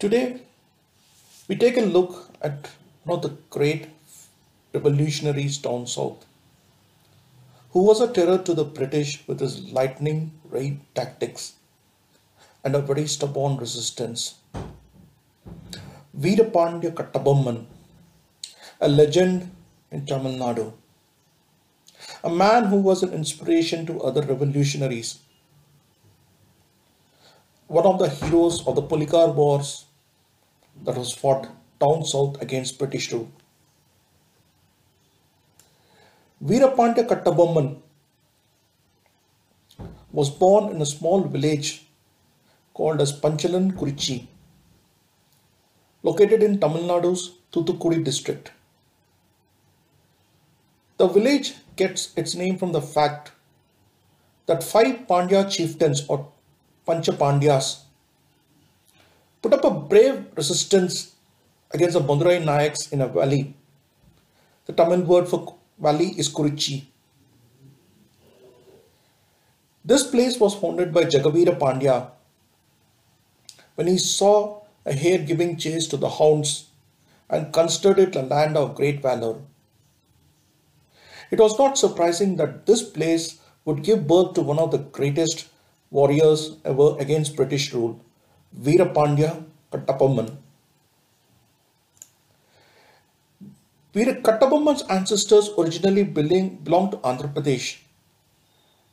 Today, we take a look at one of the great revolutionaries down south, who was a terror to the British with his lightning raid tactics and a very stubborn resistance. Veerapandya Kattabomman, a legend in Tamil Nadu, a man who was an inspiration to other revolutionaries, one of the heroes of the Polygar Wars that was fought down south against British rule. Veerapandya Kattabomman was born in a small village called as Panchalan Kurichi, located in Tamil Nadu's Thuthukudi district. The village gets its name from the fact that five Pandya chieftains or Pancha Pandyas put up a brave resistance against the Madurai Nayaks in a valley. The Tamil word for valley is Kurichi. This place was founded by Jagaveera Pandya when he saw a hare giving chase to the hounds and considered it a land of great valor. It was not surprising that this place would give birth to one of the greatest warriors ever against British rule, Veerapandya Kattabomman. Veera Kattabomman's ancestors originally belonged to Andhra Pradesh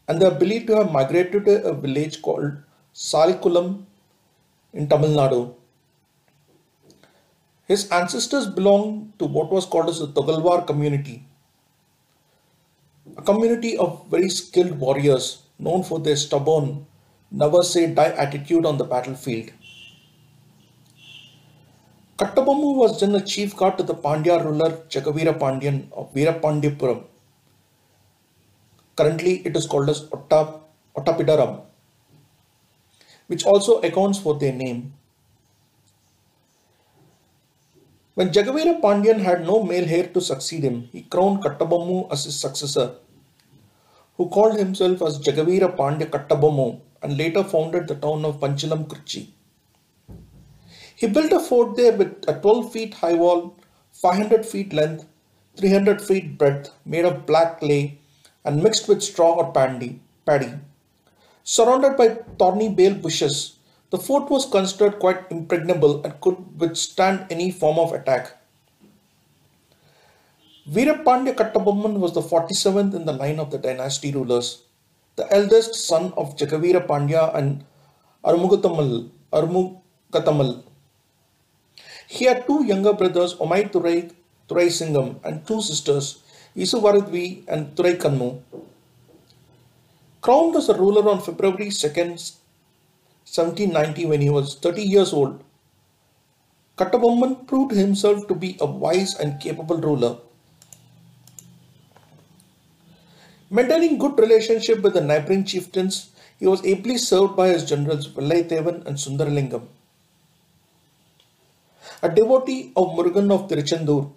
and they are believed to have migrated to a village called Salikulam in Tamil Nadu. His ancestors belonged to what was called as the Togalwar community, a community of very skilled warriors known for their stubborn, never say die attitude on the battlefield. Kattabommu was then the chief guard to the Pandya ruler Jagaveera Pandyan of Veerapandyapuram. Currently it is called as Otta, Ottapidaram, which also accounts for their name. When Jagaveera Pandyan had no male heir to succeed him, he crowned Kattabommu as his successor, who called himself as Jagaveera Pandya Kattabommu and later founded the town of Panchalam Kurchi. He built a fort there with a 12 feet high wall, 500 feet length, 300 feet breadth, made of black clay and mixed with straw or paddy. Surrounded by thorny bale bushes, the fort was considered quite impregnable and could withstand any form of attack. Veerapandya Kattabomman was the 47th in the line of the dynasty rulers, the eldest son of Jagaveera Pandya and Armugatamal. Armugatamal. He had two younger brothers, Omai Turai, Turai Singam, and two sisters, Isuvaradvi and Turai Kanmu. Crowned as a ruler on February 2nd, 1790, when he was 30 years old, Kattabomman proved himself to be a wise and capable ruler. Maintaining good relationship with the neighboring chieftains, he was ably served by his generals Vellaithevan and Sundaralingam. A devotee of Murugan of Tiruchendur,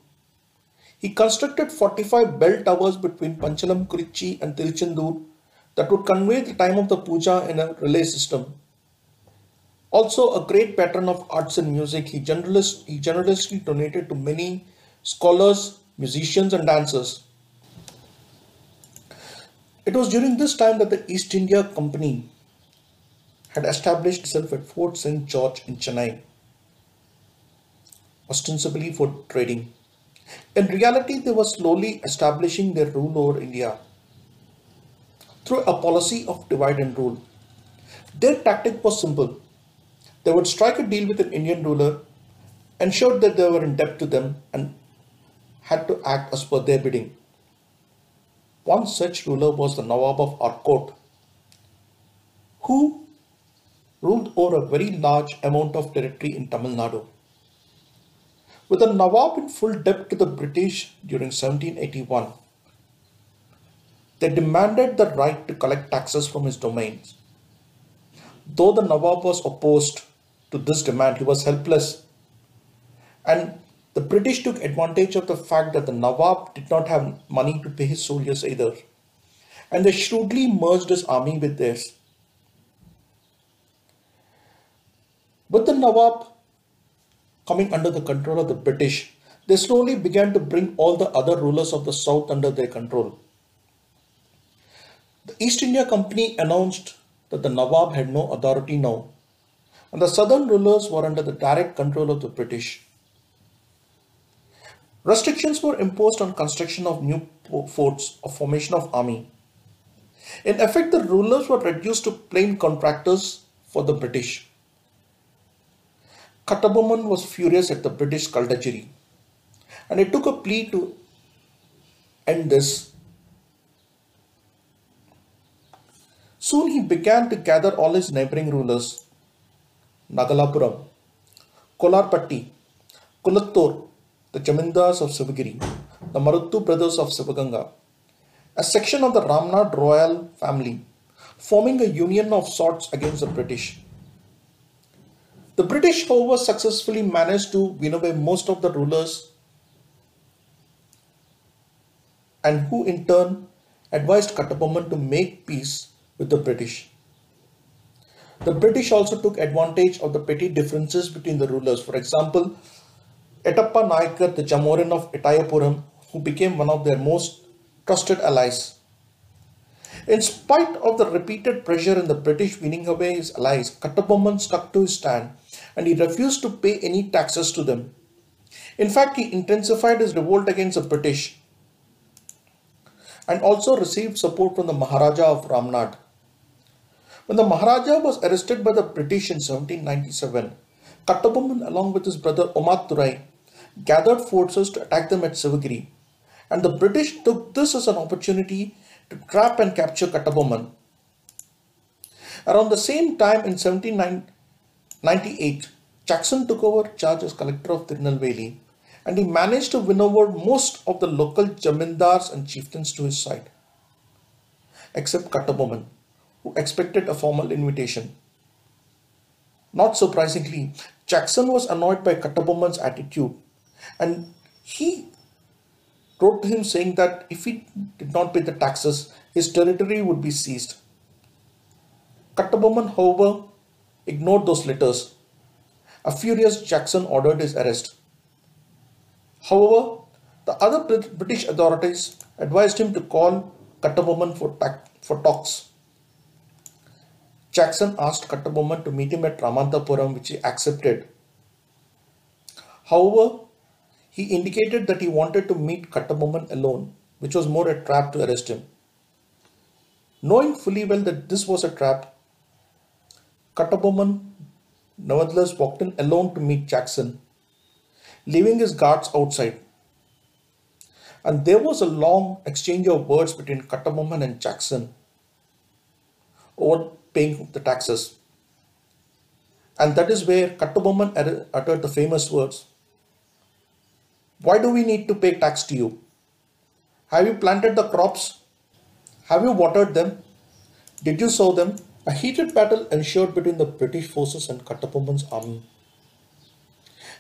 he constructed 45 bell towers between Panchalam, Kurichi and Tiruchendur that would convey the time of the puja in a relay system. Also a great patron of arts and music, he, he generously donated to many scholars, musicians and dancers. It was during this time that the East India Company had established itself at Fort St. George in Chennai, ostensibly for trading. In reality, they were slowly establishing their rule over India through a policy of divide and rule. Their tactic was simple. They would strike a deal with an Indian ruler, ensured that they were in debt to them, and had to act as per their bidding. One such ruler was the Nawab of Arcot, who ruled over a very large amount of territory in Tamil Nadu. With the Nawab in full debt to the British during 1781, they demanded the right to collect taxes from his domains. Though the Nawab was opposed to this demand, he was helpless. And the British took advantage of the fact that the Nawab did not have money to pay his soldiers either. And they shrewdly merged his army with theirs. With the Nawab coming under the control of the British, they slowly began to bring all the other rulers of the south under their control. The East India Company announced that the Nawab had no authority now, and the southern rulers were under the direct control of the British. Restrictions were imposed on construction of new forts or formation of army. In effect, the rulers were reduced to plain contractors for the British. Kattabomman was furious at the British skullduggery and he took a plea to end this. Soon he began to gather all his neighboring rulers Nagalapuram, Kolarpatti, Kulattur, the Jamindars of Sivagiri, the Maruttu brothers of Sivaganga, a section of the Ramnad royal family, forming a union of sorts against the British. The British, however, successfully managed to win away most of the rulers and who in turn advised Kattabomman to make peace with the British. The British also took advantage of the petty differences between the rulers. For example, Etappa Nayakar, the Jamorin of Etayapuram, who became one of their most trusted allies. In spite of the repeated pressure in the British winning away his allies, Kattabomman stuck to his stand and he refused to pay any taxes to them. In fact, he intensified his revolt against the British and also received support from the Maharaja of Ramnad. When the Maharaja was arrested by the British in 1797, Kattabomman along with his brother Omat gathered forces to attack them at Sivagiri and the British took this as an opportunity to trap and capture Kattabomman. Around the same time in 1798, Jackson took over charge as collector of Tirunelveli and he managed to win over most of the local jamindars and chieftains to his side, except Kattabomman, who expected a formal invitation. Not surprisingly, Jackson was annoyed by Kattabomman's attitude and he wrote to him saying that if he did not pay the taxes, his territory would be seized. Kattabomman, however, ignored those letters. A furious Jackson ordered his arrest. However, the other British authorities advised him to call Kattabomman for, for talks. Jackson asked Kattabomman to meet him at Ramantapuram, which he accepted. However, he indicated that he wanted to meet Kattabomman alone, which was more a trap to arrest him. Knowing fully well that this was a trap, Kattabomman nevertheless walked in alone to meet Jackson leaving his guards outside. And there was a long exchange of words between Kattabomman and Jackson over paying the taxes. And that is where Kattabomman uttered the famous words Why do we need to pay tax to you? Have you planted the crops? Have you watered them? Did you sow them? A heated battle ensued between the British forces and Kattabomman's army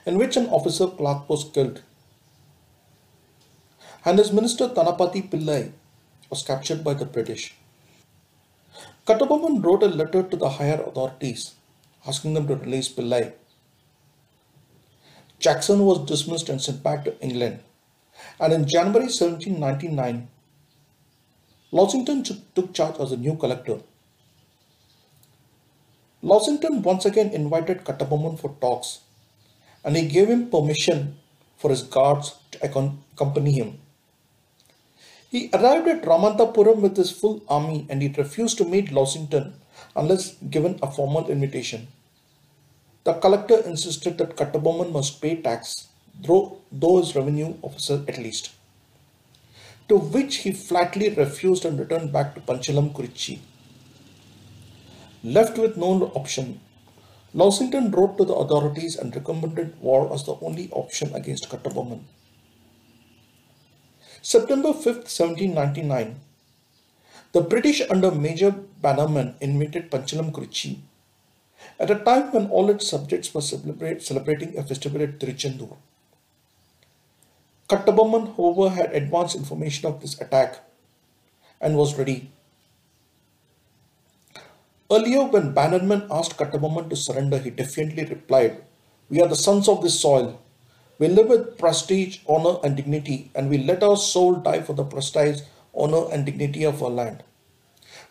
in which an officer Clark was killed. And his minister Tanapati Pillai was captured by the British. Kattabomman wrote a letter to the higher authorities asking them to release Pillai. Jackson was dismissed and sent back to England. And in January 1799, Lushington took charge as a new collector. Lushington once again invited Kattabomman for talks and he gave him permission for his guards to accompany him. He arrived at Ramantapuram with his full army and he refused to meet Lushington unless given a formal invitation. The collector insisted that Kattabomman must pay tax, though, though his revenue officer at least. To which he flatly refused and returned back to Panchalam Kurichi. Left with no option, Lushington wrote to the authorities and recommended war as the only option against Kattabomman. September 5, 1799, the British under Major Bannerman invaded Panchalam Kurichi at a time when all its subjects were celebrating a festival at Tiruchendur. Kattabomman, however, had advance information of this attack and was ready Earlier, when Bannerman asked Kattabomman to surrender, he defiantly replied, We are the sons of this soil. We live with prestige, honor, and dignity, and we let our soul die for the prestige, honor, and dignity of our land.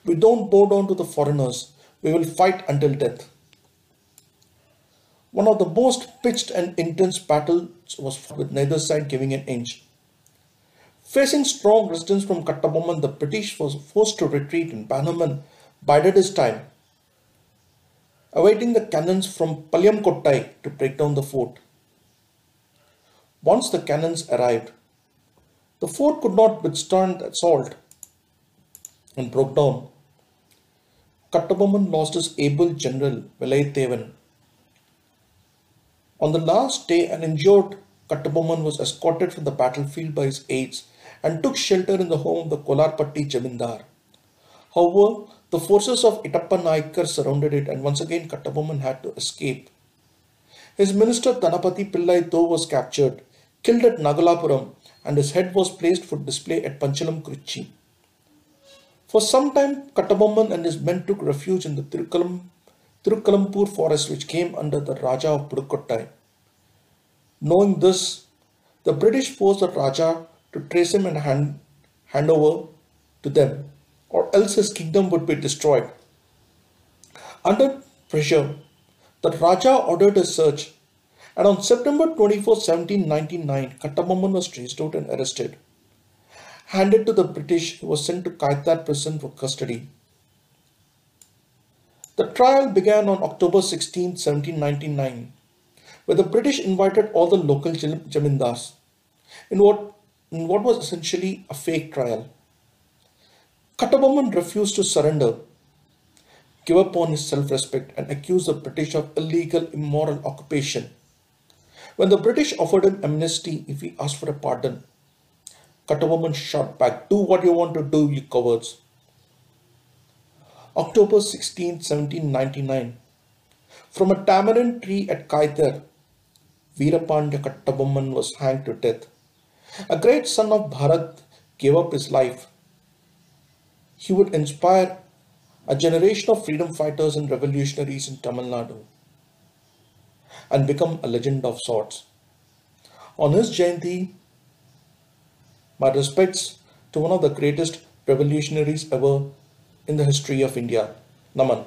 We don't bow down to the foreigners. We will fight until death. One of the most pitched and intense battles was fought with neither side giving an inch. Facing strong resistance from Kattabomman, the British was forced to retreat and Bannerman bided his time, awaiting the cannons from Palayamkottai to break down the fort. Once the cannons arrived, the fort could not withstand the assault and broke down. Kattabomman lost his able general Velaythevan on the last day, an injured Kattabomman was escorted from the battlefield by his aides and took shelter in the home of the Kolarpatti Jamindar. However, the forces of Itappa Naikar surrounded it and once again Kattabomman had to escape. His minister Dhanapati Pillai though was captured, killed at Nagalapuram and his head was placed for display at Panchalam Kurichi. For some time, Kattabomman and his men took refuge in the Tirukalam Tirukalampur forest which came under the Raja of Pudukottai. Knowing this, the British forced the Raja to trace him and hand, hand over to them, or else his kingdom would be destroyed. Under pressure, the Raja ordered a search, and on September 24, 1799, Kattabomman was traced out and arrested. Handed to the British, he was sent to Kaitar prison for custody. The trial began on October 16, 1799, where the British invited all the local jamindars in what, in what was essentially a fake trial. Kattabomman refused to surrender, give up on his self-respect and accused the British of illegal immoral occupation. When the British offered him amnesty if he asked for a pardon, Kattabomman shot back, do what you want to do, you cowards. October 16, 1799. From a tamarind tree at Kaitar, Veerapandya Kattabomman was hanged to death. A great son of Bharat gave up his life. He would inspire a generation of freedom fighters and revolutionaries in Tamil Nadu and become a legend of sorts. On his Jayanti, my respects to one of the greatest revolutionaries ever in the history of India. Naman.